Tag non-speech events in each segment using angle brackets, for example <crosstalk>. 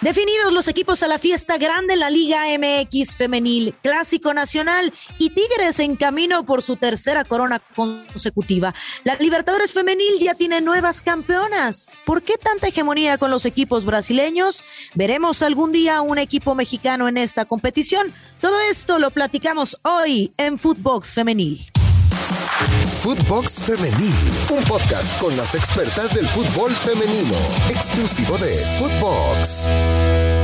Definidos los equipos a la fiesta grande en la Liga MX femenil, Clásico Nacional y Tigres en camino por su tercera corona consecutiva. La Libertadores femenil ya tiene nuevas campeonas. ¿Por qué tanta hegemonía con los equipos brasileños? Veremos algún día un equipo mexicano en esta competición. Todo esto lo platicamos hoy en Footbox Femenil. Footbox Femenil, un podcast con las expertas del fútbol femenino, exclusivo de Footbox.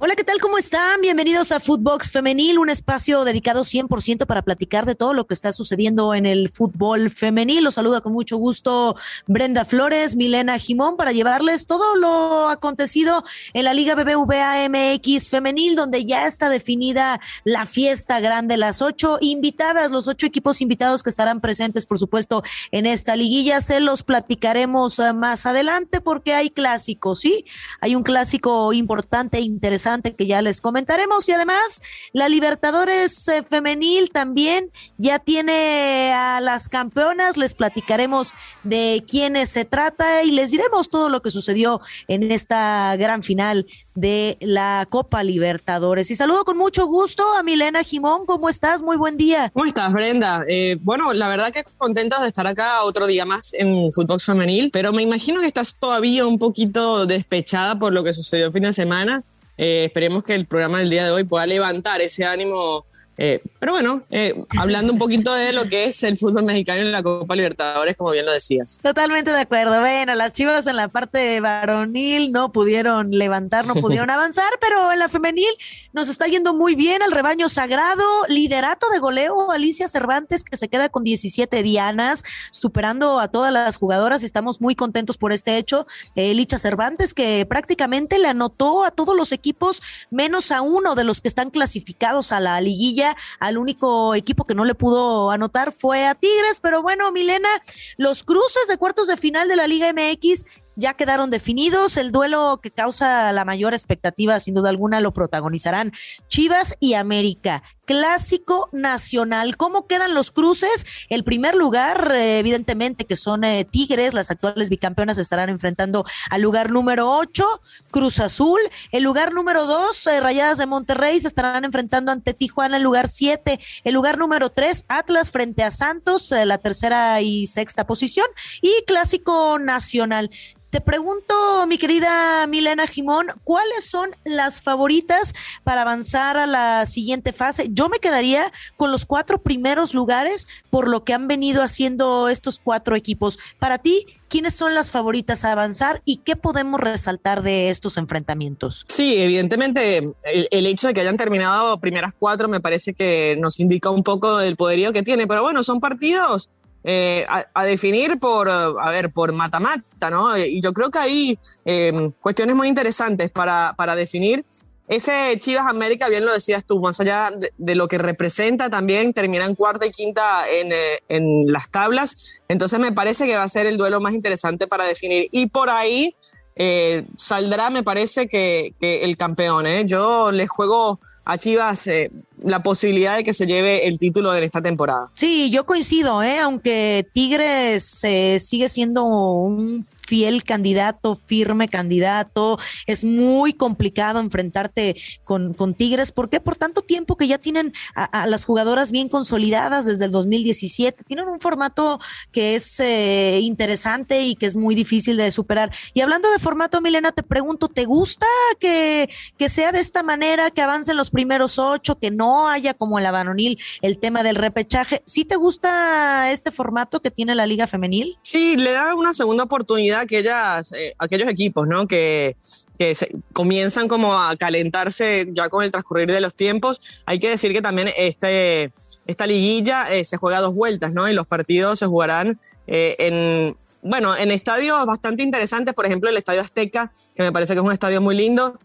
Hola, ¿qué tal? ¿Cómo están? Bienvenidos a Footbox Femenil, un espacio dedicado 100% para platicar de todo lo que está sucediendo en el fútbol femenil. Los saluda con mucho gusto Brenda Flores, Milena Jimón, para llevarles todo lo acontecido en la Liga BBVA MX Femenil, donde ya está definida la fiesta grande, las ocho invitadas, los ocho equipos invitados que estarán presentes, por supuesto, en esta liguilla. Se los platicaremos eh, más adelante porque hay clásicos, ¿sí? Hay un clásico importante e interesante que ya les comentaremos. Y además, la Libertadores eh, femenil también ya tiene a las campeonas. Les platicaremos de quiénes se trata y les diremos todo lo que sucedió en esta gran final de la Copa Libertadores. Y saludo con mucho gusto a Milena Jimón. ¿Cómo estás? Muy buen día. ¿Cómo estás, Brenda? Eh, bueno, la verdad que contentos de estar acá otro día más en Fútbol Femenil, pero me imagino que estás todavía un poquito despechada por lo que sucedió el fin de semana. Eh, esperemos que el programa del día de hoy pueda levantar ese ánimo eh, pero bueno, eh, hablando un poquito de lo que es el fútbol mexicano en la Copa Libertadores, como bien lo decías. Totalmente de acuerdo. Bueno, las chivas en la parte varonil no pudieron levantar, no pudieron <laughs> avanzar, pero en la femenil nos está yendo muy bien el rebaño sagrado. Liderato de goleo, Alicia Cervantes, que se queda con 17 dianas, superando a todas las jugadoras. Estamos muy contentos por este hecho. Licha Cervantes, que prácticamente le anotó a todos los equipos, menos a uno de los que están clasificados a la liguilla al único equipo que no le pudo anotar fue a Tigres, pero bueno, Milena, los cruces de cuartos de final de la Liga MX ya quedaron definidos. El duelo que causa la mayor expectativa, sin duda alguna, lo protagonizarán Chivas y América. Clásico nacional. ¿Cómo quedan los cruces? El primer lugar, eh, evidentemente, que son eh, Tigres, las actuales bicampeonas estarán enfrentando al lugar número 8, Cruz Azul. El lugar número 2, eh, Rayadas de Monterrey, se estarán enfrentando ante Tijuana, el lugar 7. El lugar número 3, Atlas frente a Santos, la tercera y sexta posición. Y Clásico nacional. Te pregunto, mi querida Milena Jimón, ¿cuáles son las favoritas para avanzar a la siguiente fase? Yo me quedaría con los cuatro primeros lugares por lo que han venido haciendo estos cuatro equipos. Para ti, ¿quiénes son las favoritas a avanzar y qué podemos resaltar de estos enfrentamientos? Sí, evidentemente el, hecho de que hayan terminado primeras cuatro me parece que nos indica un poco del poderío que tiene, pero bueno, son partidos eh, a, definir por, a ver, por mata-mata, ¿no? Y yo creo que hay em, cuestiones muy interesantes para, para definir. Ese Chivas América, bien lo decías tú, más allá de, lo que representa, también terminan cuarta y quinta en, eh, en, las tablas. Entonces me parece que va a ser el duelo más interesante para definir. Y por ahí eh, saldrá, me parece, que, que el campeón. ¿eh? Yo les juego a Chivas eh, la posibilidad de que se lleve el título en esta temporada. Sí, yo coincido, ¿eh? aunque Tigres eh, sigue siendo un fiel candidato, firme candidato. Es muy complicado enfrentarte con, con Tigres. ¿Por qué? Por tanto tiempo que ya tienen a, las jugadoras bien consolidadas desde el 2017. Tienen un formato que es eh, interesante y que es muy difícil de superar. Y hablando de formato, Milena, te pregunto, ¿te gusta que, que sea de esta manera, que avancen los primeros ocho, que no haya como el Abanonil el tema del repechaje? ¿Sí te gusta este formato que tiene la Liga Femenil? Sí, le da una segunda oportunidad aquellas, eh, aquellos equipos, ¿no? Que, que comienzan como a calentarse ya con el transcurrir de los tiempos. Hay que decir que también este, esta liguilla eh, se juega dos vueltas, ¿no? Y los partidos se jugarán eh, en, bueno, en estadios bastante interesantes, por ejemplo, el Estadio Azteca, que me parece que es un estadio muy lindo,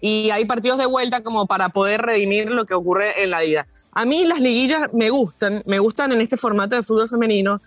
y hay partidos de vuelta como para poder redimir lo que ocurre en la ida. A mí las liguillas me gustan, me gustan en este formato de fútbol femenino.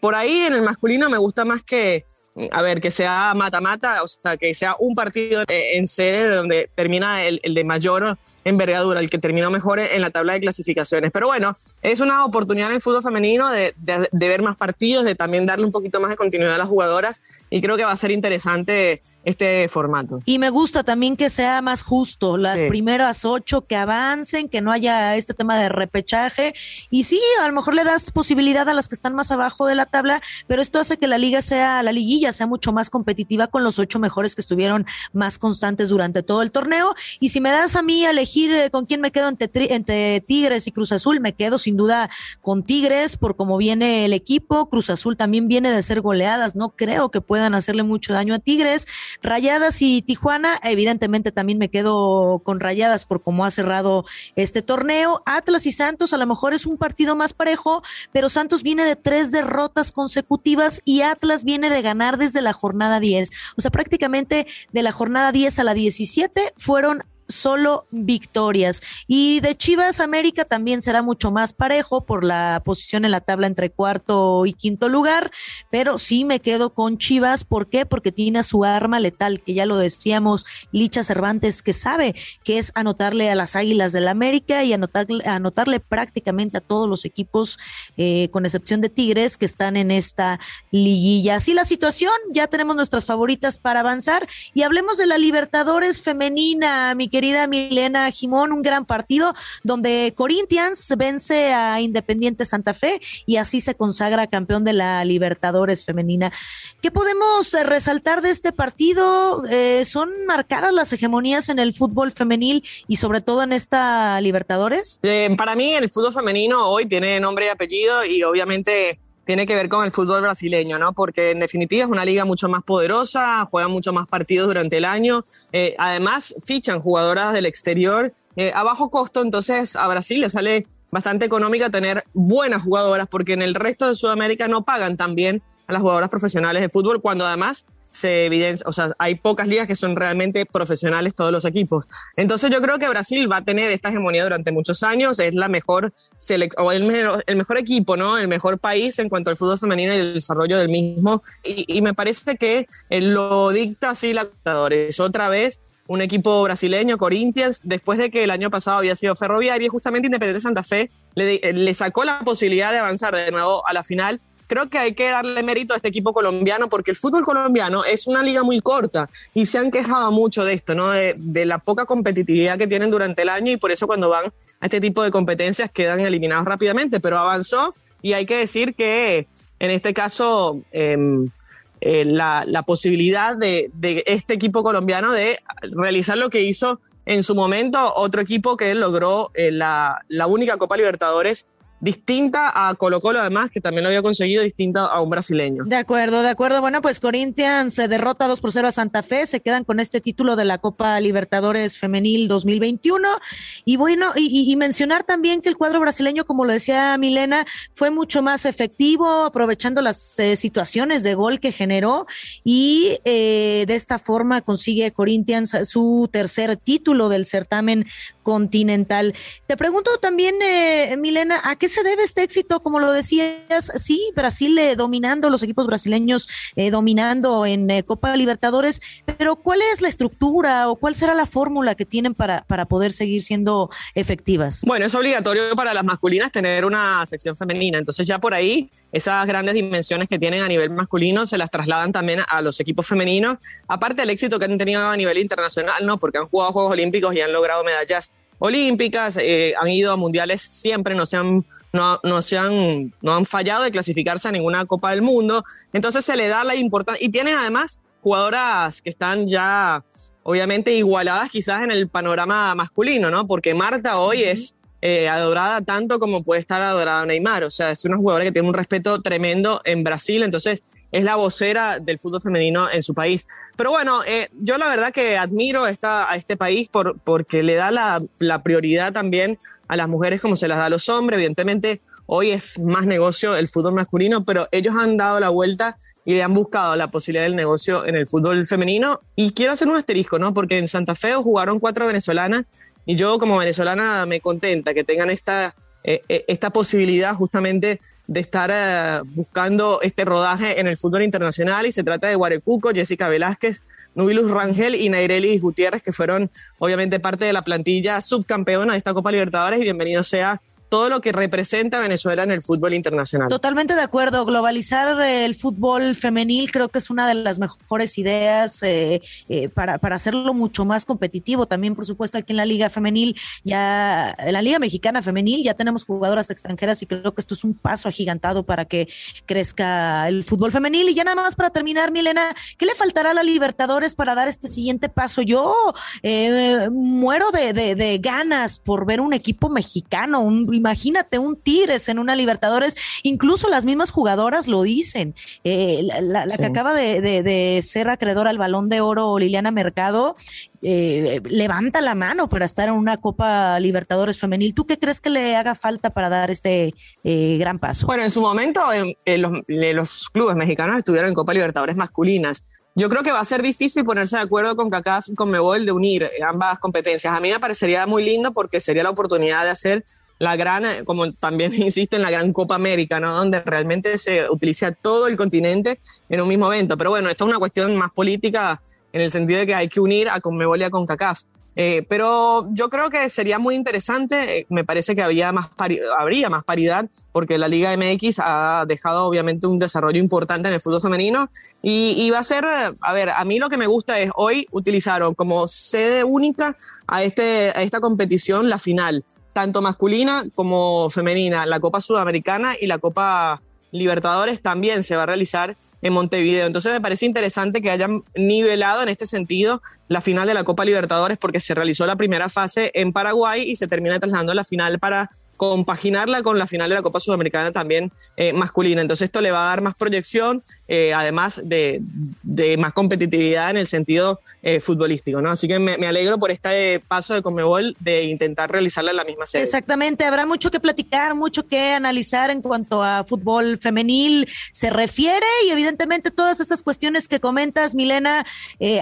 por ahí en el masculino me gusta más que, a ver, que sea mata-mata, o sea, que sea un partido eh, en sede donde termina el, de mayor envergadura, el que terminó mejor en la tabla de clasificaciones. Pero bueno, es una oportunidad en el fútbol femenino de, de ver más partidos, de también darle un poquito más de continuidad a las jugadoras y creo que va a ser interesante este formato. Y me gusta también que sea más justo, las primeras ocho que avancen, que no haya este tema de repechaje. Y sí, a lo mejor le das posibilidad a las que están más abajo de la tabla, pero esto hace que la liga sea, la liguilla sea mucho más competitiva con los ocho mejores que estuvieron más constantes durante todo el torneo. Y si me das a mí a elegir eh, con quién me quedo entre, entre Tigres y Cruz Azul, me quedo sin duda con Tigres por cómo viene el equipo. Cruz Azul también viene de ser goleadas, no creo que puedan hacerle mucho daño a Tigres. Rayadas y Tijuana, evidentemente también me quedo con Rayadas por cómo ha cerrado este torneo. Atlas y Santos a lo mejor es un partido más parejo, pero Santos viene de tres derrotas consecutivas y Atlas viene de ganar desde la jornada 10. O sea, prácticamente de la jornada 10 a la 17 fueron solo victorias. Y de Chivas América también será mucho más parejo por la posición en la tabla entre cuarto y quinto lugar, pero sí me quedo con Chivas. ¿Por qué? Porque tiene su arma letal, que ya lo decíamos, Licha Cervantes, que sabe que es anotarle a las Águilas del la América y anotarle, anotarle prácticamente a todos los equipos, eh, con excepción de Tigres, que están en esta liguilla. Así la situación, ya tenemos nuestras favoritas para avanzar y hablemos de la Libertadores femenina, mi querida Milena Jimón, un gran partido donde Corinthians vence a Independiente Santa Fe y así se consagra campeón de la Libertadores femenina. ¿Qué podemos eh, resaltar de este partido? Eh, ¿Son marcadas las hegemonías en el fútbol femenil y sobre todo en esta Libertadores? Eh, para mí el fútbol femenino hoy tiene nombre y apellido y obviamente tiene que ver con el fútbol brasileño, ¿no? Porque en definitiva es una liga mucho más poderosa, juegan mucho más partidos durante el año, eh, además fichan jugadoras del exterior eh, a bajo costo, entonces a Brasil le sale bastante económica tener buenas jugadoras, porque en el resto de Sudamérica no pagan tan bien a las jugadoras profesionales de fútbol, cuando además se evidencia, o sea, hay pocas ligas que son realmente profesionales todos los equipos. Entonces yo creo que Brasil va a tener esta hegemonía durante muchos años, es la mejor o el, mejor equipo, ¿no? El mejor país en cuanto al fútbol femenino y el desarrollo del mismo y, me parece que lo dicta así la es otra vez un equipo brasileño, Corinthians, después de que el año pasado había sido Ferroviaria, justamente Independiente Santa Fe le sacó la posibilidad de avanzar de nuevo a la final creo que hay que darle mérito a este equipo colombiano porque el fútbol colombiano es una liga muy corta y se han quejado mucho de esto, ¿no? De, la poca competitividad que tienen durante el año y por eso cuando van a este tipo de competencias quedan eliminados rápidamente, pero avanzó y hay que decir que en este caso... Em, eh, la, posibilidad de, este equipo colombiano de realizar lo que hizo en su momento otro equipo que logró eh, la, la, única Copa Libertadores distinta a Colo Colo, además, que también lo había conseguido, distinta a un brasileño. De acuerdo, de acuerdo. Bueno, pues Corinthians se derrota 2 por 0 a Santa Fe, se quedan con este título de la Copa Libertadores Femenil 2021. Y bueno, y, mencionar también que el cuadro brasileño, como lo decía Milena, fue mucho más efectivo, aprovechando las eh, situaciones de gol que generó y eh, de esta forma consigue Corinthians su tercer título del certamen continental. Te pregunto también, eh, Milena, ¿a qué se debe este éxito? Como lo decías, sí, Brasil eh, dominando, los equipos brasileños eh, dominando en Copa Libertadores, pero ¿cuál es la estructura o cuál será la fórmula que tienen para, para poder seguir siendo efectivas? Bueno, es obligatorio para las masculinas tener una sección femenina, entonces ya por ahí esas grandes dimensiones que tienen a nivel masculino se las trasladan también a los equipos femeninos, aparte del éxito que han tenido a nivel internacional, ¿no? Porque han jugado Juegos Olímpicos y han logrado medallas olímpicas, eh, han ido a mundiales siempre, no se, han, no, no, se han, no han fallado de clasificarse a ninguna Copa del Mundo. Entonces se le da la importancia. Y tienen además jugadoras que están ya, obviamente, igualadas quizás en el panorama masculino, ¿no? Porque Marta hoy es eh, adorada tanto como puede estar adorada Neymar. O sea, es una jugadora que tiene un respeto tremendo en Brasil, entonces es la vocera del fútbol femenino en su país. Pero bueno, eh, yo la verdad que admiro esta, a este país por, porque le da la, la, prioridad también a las mujeres como se las da a los hombres. Evidentemente, hoy es más negocio el fútbol masculino, pero ellos han dado la vuelta y le han buscado la posibilidad del negocio en el fútbol femenino. Y quiero hacer un asterisco, ¿no? Porque en Santa Fe jugaron cuatro venezolanas y yo como venezolana me contenta que tengan esta, eh, eh, esta posibilidad justamente de estar eh, buscando este rodaje en el fútbol internacional y se trata de Guarecuco, Jessica Velázquez, Nubilus Rangel y Naireli Gutiérrez, que fueron obviamente parte de la plantilla subcampeona de esta Copa Libertadores y bienvenido sea todo lo que representa Venezuela en el fútbol internacional. Totalmente de acuerdo. Globalizar eh, el fútbol femenil creo que es una de las mejores ideas eh, para, para, hacerlo mucho más competitivo. También, por supuesto, aquí en la Liga Femenil, ya en la Liga Mexicana Femenil, ya tenemos jugadoras extranjeras y creo que esto es un paso agigantado para que crezca el fútbol femenil. Y ya nada más para terminar, Milena, ¿qué le faltará a la Libertadores para dar este siguiente paso? Yo muero de, de, de, ganas por ver un equipo mexicano, un imagínate un Tigres en una Libertadores, incluso las mismas jugadoras lo dicen. Eh, la, que acaba de, ser acreedora al balón de oro, Liliana Mercado, eh, levanta la mano para estar en una Copa Libertadores femenil. ¿Tú qué crees que le haga falta para dar este eh, gran paso? Bueno, en su momento los, los clubes mexicanos estuvieron en Copa Libertadores masculinas. Yo creo que va a ser difícil ponerse de acuerdo con CACAF y con Mebol de unir ambas competencias. A mí me parecería muy lindo porque sería la oportunidad de hacer la gran, eh, como también <laughs> insisto, en la gran Copa América, ¿no? Donde realmente se utiliza todo el continente en un mismo evento. Pero bueno, esto es una cuestión más política en el sentido de que hay que unir a Conmebol y a CONCACAF. Eh, pero yo creo que sería muy interesante, eh, me parece que había más habría más paridad, porque la Liga MX ha dejado obviamente un desarrollo importante en el fútbol femenino y, y, va a ser, a ver, a mí lo que me gusta es hoy utilizaron como sede única a, este, a esta competición la final tanto masculina como femenina. La Copa Sudamericana y la Copa Libertadores también se va a realizar en Montevideo. Entonces me parece interesante que hayan nivelado en este sentido la final de la Copa Libertadores porque se realizó la primera fase en Paraguay y se termina trasladando la final para compaginarla con la final de la Copa Sudamericana también eh, masculina. Entonces esto le va a dar más proyección, eh, además de, más competitividad en el sentido eh, futbolístico. ¿no? Así que me, alegro por este paso de Comebol de intentar realizarla en la misma sede. Exactamente, habrá mucho que platicar, mucho que analizar en cuanto a fútbol femenil se refiere y evidentemente todas estas cuestiones que comentas, Milena,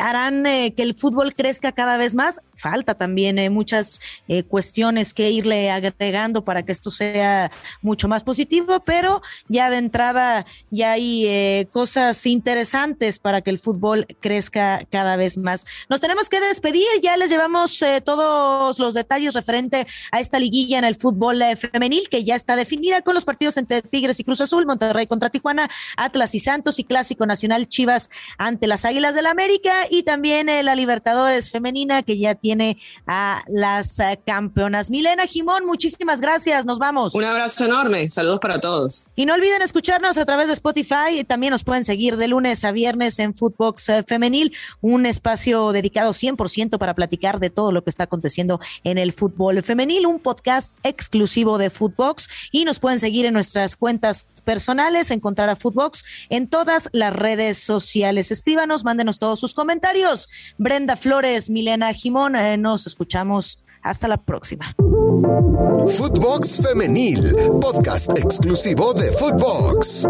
harán que el fútbol crezca cada vez más. Falta también muchas cuestiones que irle agregando para que esto sea mucho más positivo, pero ya de entrada ya hay eh, cosas interesantes para que el fútbol crezca cada vez más. Nos tenemos que despedir, ya les llevamos eh, todos los detalles referente a esta liguilla en el fútbol eh, femenil que ya está definida con los partidos entre Tigres y Cruz Azul, Monterrey contra Tijuana, Atlas y Santos y Clásico Nacional Chivas ante las Águilas del la América y también la Libertadores femenina que ya tiene a las campeonas. Milena Jimón, muchísimas gracias nos vamos. Un abrazo enorme, saludos para todos. Y no olviden escucharnos a través de Spotify también nos pueden seguir de lunes a viernes en Footbox eh, Femenil, un espacio dedicado 100% para platicar de todo lo que está aconteciendo en el fútbol femenil, un podcast exclusivo de Footbox y nos pueden seguir en nuestras cuentas personales, encontrar a Footbox en todas las redes sociales. Escríbanos, mándenos todos sus comentarios. Brenda Flores, Milena Jimón, nos escuchamos hasta la próxima. Footbox Femenil, podcast exclusivo de Footbox.